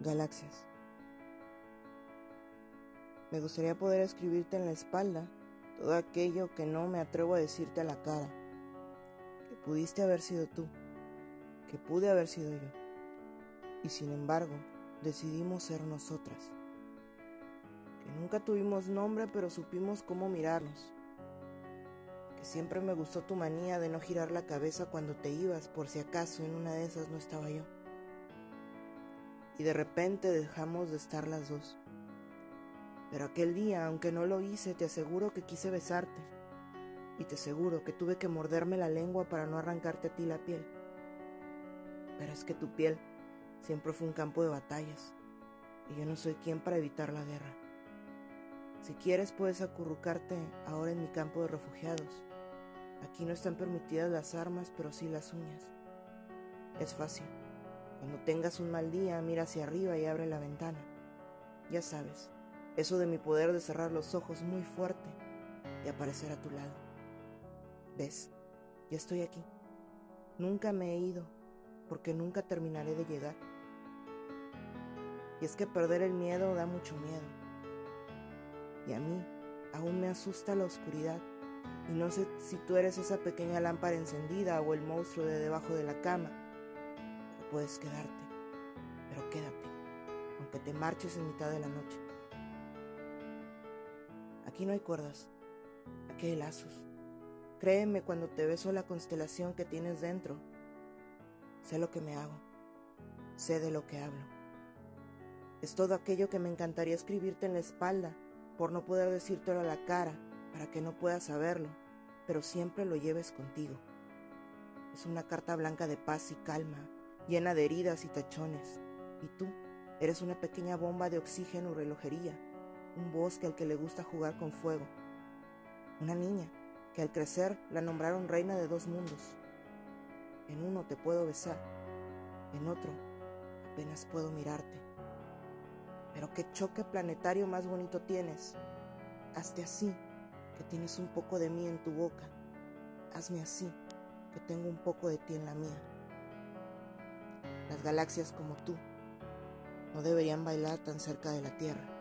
Galaxias. Me gustaría poder escribirte en la espalda todo aquello que no me atrevo a decirte a la cara. Que pudiste haber sido tú, que pude haber sido yo. Y sin embargo, decidimos ser nosotras. Que nunca tuvimos nombre, pero supimos cómo mirarnos. Que siempre me gustó tu manía de no girar la cabeza cuando te ibas, por si acaso en una de esas no estaba yo y de repente dejamos de estar las dos. Pero aquel día, aunque no lo hice, te aseguro que quise besarte. Y te aseguro que tuve que morderme la lengua para no arrancarte a ti la piel. Pero es que tu piel siempre fue un campo de batallas. Y yo no soy quien para evitar la guerra. Si quieres puedes acurrucarte ahora en mi campo de refugiados. Aquí no están permitidas las armas, pero sí las uñas. Es fácil. Cuando tengas un mal día, mira hacia arriba y abre la ventana. Ya sabes, eso de mi poder de cerrar los ojos muy fuerte y aparecer a tu lado. ¿Ves? Ya estoy aquí. Nunca me he ido, porque nunca terminaré de llegar. Y es que perder el miedo da mucho miedo. Y a mí aún me asusta la oscuridad. Y no sé si tú eres esa pequeña lámpara encendida o el monstruo de debajo de la cama puedes quedarte, pero quédate, aunque te marches en mitad de la noche. Aquí no hay cuerdas, aquí hay lazos. Créeme cuando te beso la constelación que tienes dentro. Sé lo que me hago, sé de lo que hablo. Es todo aquello que me encantaría escribirte en la espalda, por no poder decírtelo a la cara, para que no puedas saberlo, pero siempre lo lleves contigo. Es una carta blanca de paz y calma, llena de heridas y tachones. Y tú eres una pequeña bomba de oxígeno y relojería, un bosque al que le gusta jugar con fuego. Una niña que al crecer la nombraron reina de dos mundos. En uno te puedo besar, en otro apenas puedo mirarte. Pero qué choque planetario más bonito tienes. Hazte así, que tienes un poco de mí en tu boca. Hazme así, que tengo un poco de ti en la mía. Las galaxias como tú no deberían bailar tan cerca de la Tierra.